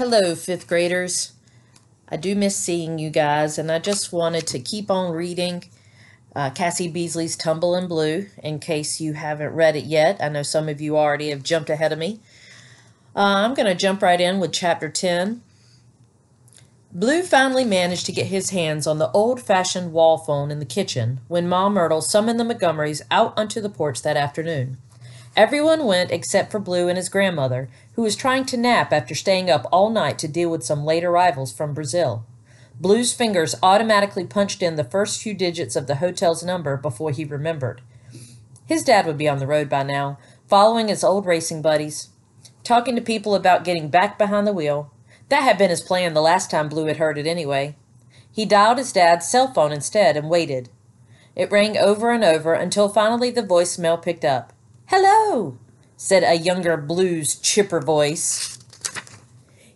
Hello, fifth graders. I do miss seeing you guys, and I just wanted to keep on reading uh, Cassie Beasley's Tumble and Blue in case you haven't read it yet. I know some of you already have jumped ahead of me. Uh, I'm going to jump right in with chapter 10. Blue finally managed to get his hands on the old fashioned wall phone in the kitchen when Ma Myrtle summoned the Montgomerys out onto the porch that afternoon. Everyone went except for Blue and his grandmother, who was trying to nap after staying up all night to deal with some late arrivals from Brazil. Blue's fingers automatically punched in the first few digits of the hotel's number before he remembered. His dad would be on the road by now, following his old racing buddies, talking to people about getting back behind the wheel. That had been his plan the last time Blue had heard it anyway. He dialed his dad's cell phone instead and waited. It rang over and over until finally the voicemail picked up. Hello, said a younger Blues chipper voice.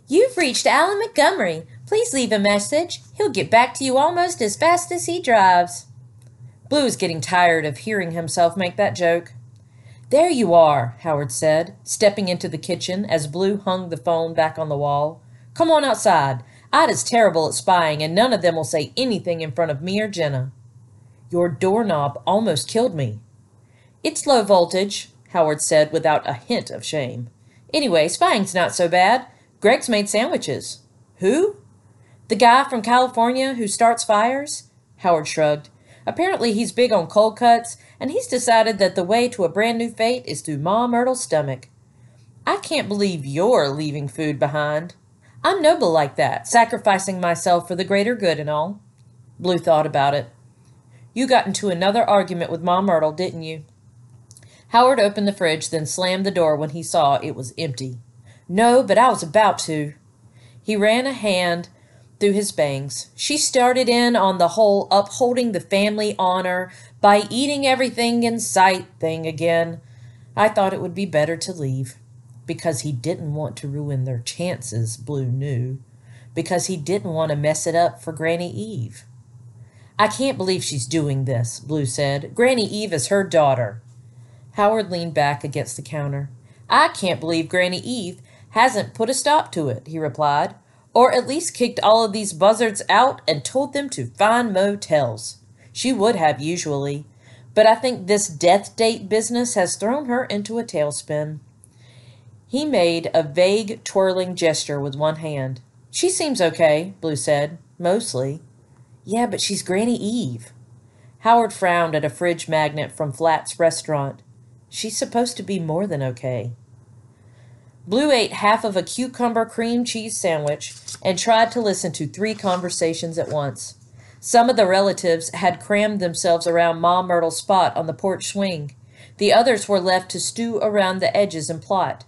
You've reached Alan Montgomery. Please leave a message. He'll get back to you almost as fast as he drives. Blue was getting tired of hearing himself make that joke. There you are, Howard said, stepping into the kitchen as Blue hung the phone back on the wall. Come on outside. Ida's terrible at spying, and none of them will say anything in front of me or Jenna. Your doorknob almost killed me, it's low voltage, Howard said without a hint of shame. Anyway, spying's not so bad. Greg's made sandwiches. Who? The guy from California who starts fires? Howard shrugged. Apparently he's big on cold cuts, and he's decided that the way to a brand new fate is through Ma Myrtle's stomach. I can't believe you're leaving food behind. I'm noble like that, sacrificing myself for the greater good and all. Blue thought about it. You got into another argument with Ma Myrtle, didn't you? Howard opened the fridge, then slammed the door when he saw it was empty. No, but I was about to. He ran a hand through his bangs. She started in on the whole upholding the family honor by eating everything in sight thing again. I thought it would be better to leave. Because he didn't want to ruin their chances, Blue knew. Because he didn't want to mess it up for Granny Eve. I can't believe she's doing this, Blue said. Granny Eve is her daughter. Howard leaned back against the counter. I can't believe Granny Eve hasn't put a stop to it, he replied, or at least kicked all of these buzzards out and told them to find motels. She would have usually, but I think this death date business has thrown her into a tailspin. He made a vague, twirling gesture with one hand. She seems okay, Blue said. Mostly. Yeah, but she's Granny Eve. Howard frowned at a fridge magnet from Flat's restaurant. She's supposed to be more than okay. Blue ate half of a cucumber cream cheese sandwich and tried to listen to three conversations at once. Some of the relatives had crammed themselves around Ma Myrtle's spot on the porch swing. The others were left to stew around the edges and plot.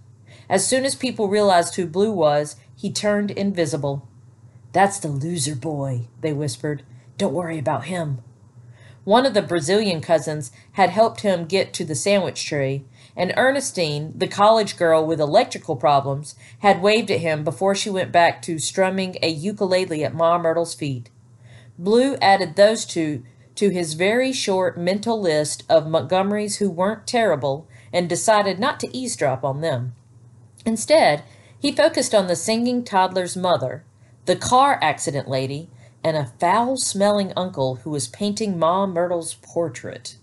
As soon as people realized who Blue was, he turned invisible. That's the loser boy, they whispered. Don't worry about him. One of the Brazilian cousins had helped him get to the sandwich tree, and Ernestine, the college girl with electrical problems, had waved at him before she went back to strumming a ukulele at Ma Myrtle's feet. Blue added those two to his very short mental list of Montgomerys who weren't terrible and decided not to eavesdrop on them. Instead, he focused on the singing toddler's mother, the car accident lady, and a foul smelling uncle who was painting Ma Myrtle's portrait.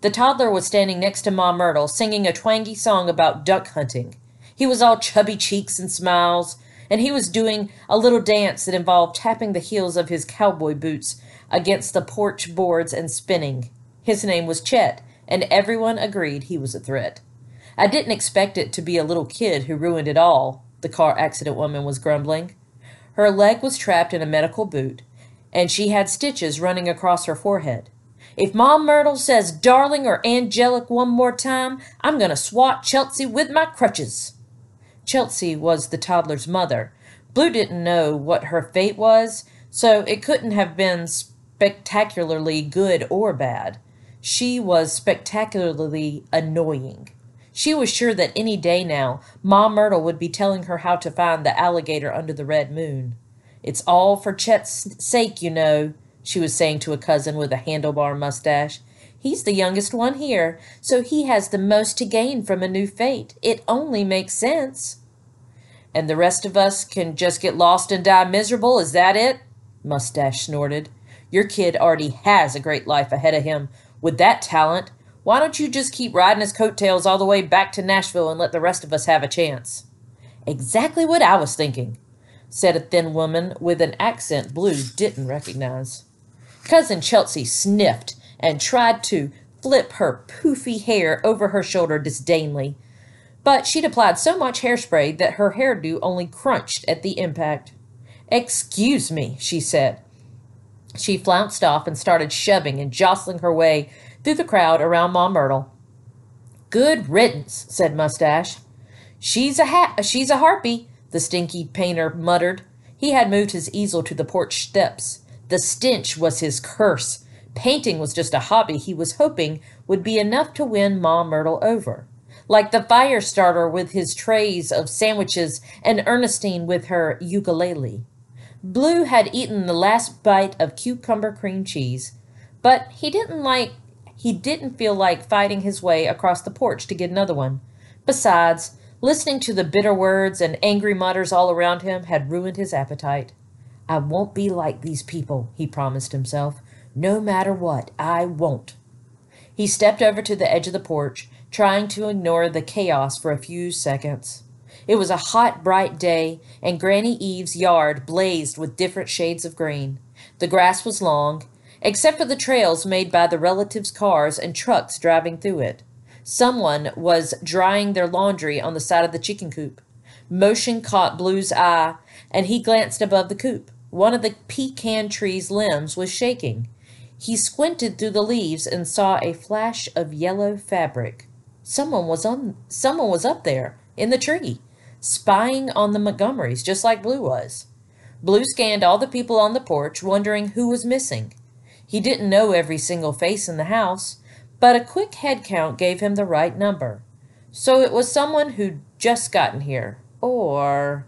The toddler was standing next to Ma Myrtle, singing a twangy song about duck hunting. He was all chubby cheeks and smiles, and he was doing a little dance that involved tapping the heels of his cowboy boots against the porch boards and spinning. His name was Chet, and everyone agreed he was a threat. I didn't expect it to be a little kid who ruined it all, the car accident woman was grumbling. Her leg was trapped in a medical boot, and she had stitches running across her forehead. If Mom Myrtle says darling or angelic one more time, I'm going to swat Chelsea with my crutches. Chelsea was the toddler's mother. Blue didn't know what her fate was, so it couldn't have been spectacularly good or bad. She was spectacularly annoying. She was sure that any day now, Ma Myrtle would be telling her how to find the alligator under the red moon. It's all for Chet's sake, you know, she was saying to a cousin with a handlebar mustache. He's the youngest one here, so he has the most to gain from a new fate. It only makes sense. And the rest of us can just get lost and die miserable, is that it? Mustache snorted. Your kid already has a great life ahead of him. With that talent, why don't you just keep riding his coattails all the way back to Nashville and let the rest of us have a chance? Exactly what I was thinking, said a thin woman with an accent Blue didn't recognize. Cousin Chelsea sniffed and tried to flip her poofy hair over her shoulder disdainly, but she'd applied so much hairspray that her hairdo only crunched at the impact. Excuse me, she said. She flounced off and started shoving and jostling her way through the crowd around Ma Myrtle. Good riddance, said Mustache. She's a ha- she's a harpy, the stinky painter muttered. He had moved his easel to the porch steps. The stench was his curse. Painting was just a hobby he was hoping would be enough to win Ma Myrtle over. Like the fire starter with his trays of sandwiches and Ernestine with her ukulele. Blue had eaten the last bite of cucumber cream cheese, but he didn't like he didn't feel like fighting his way across the porch to get another one. Besides, listening to the bitter words and angry mutters all around him had ruined his appetite. I won't be like these people, he promised himself. No matter what, I won't. He stepped over to the edge of the porch, trying to ignore the chaos for a few seconds. It was a hot, bright day, and Granny Eve's yard blazed with different shades of green. The grass was long, except for the trails made by the relatives' cars and trucks driving through it. Someone was drying their laundry on the side of the chicken coop. Motion caught Blue's eye, and he glanced above the coop. One of the pecan tree's limbs was shaking. He squinted through the leaves and saw a flash of yellow fabric. Someone was on someone was up there in the tree, spying on the Montgomerys just like Blue was. Blue scanned all the people on the porch, wondering who was missing. He didn't know every single face in the house, but a quick head count gave him the right number. So it was someone who'd just gotten here. Or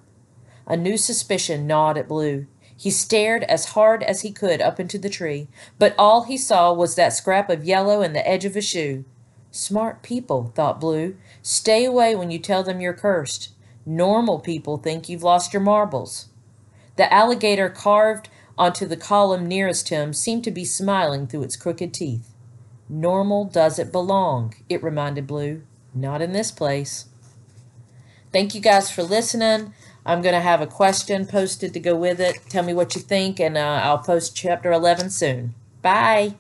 a new suspicion gnawed at Blue. He stared as hard as he could up into the tree, but all he saw was that scrap of yellow and the edge of a shoe. Smart people, thought Blue. Stay away when you tell them you're cursed. Normal people think you've lost your marbles. The alligator carved onto the column nearest him seemed to be smiling through its crooked teeth. Normal doesn't belong, it reminded Blue. Not in this place. Thank you guys for listening. I'm going to have a question posted to go with it. Tell me what you think, and uh, I'll post chapter 11 soon. Bye.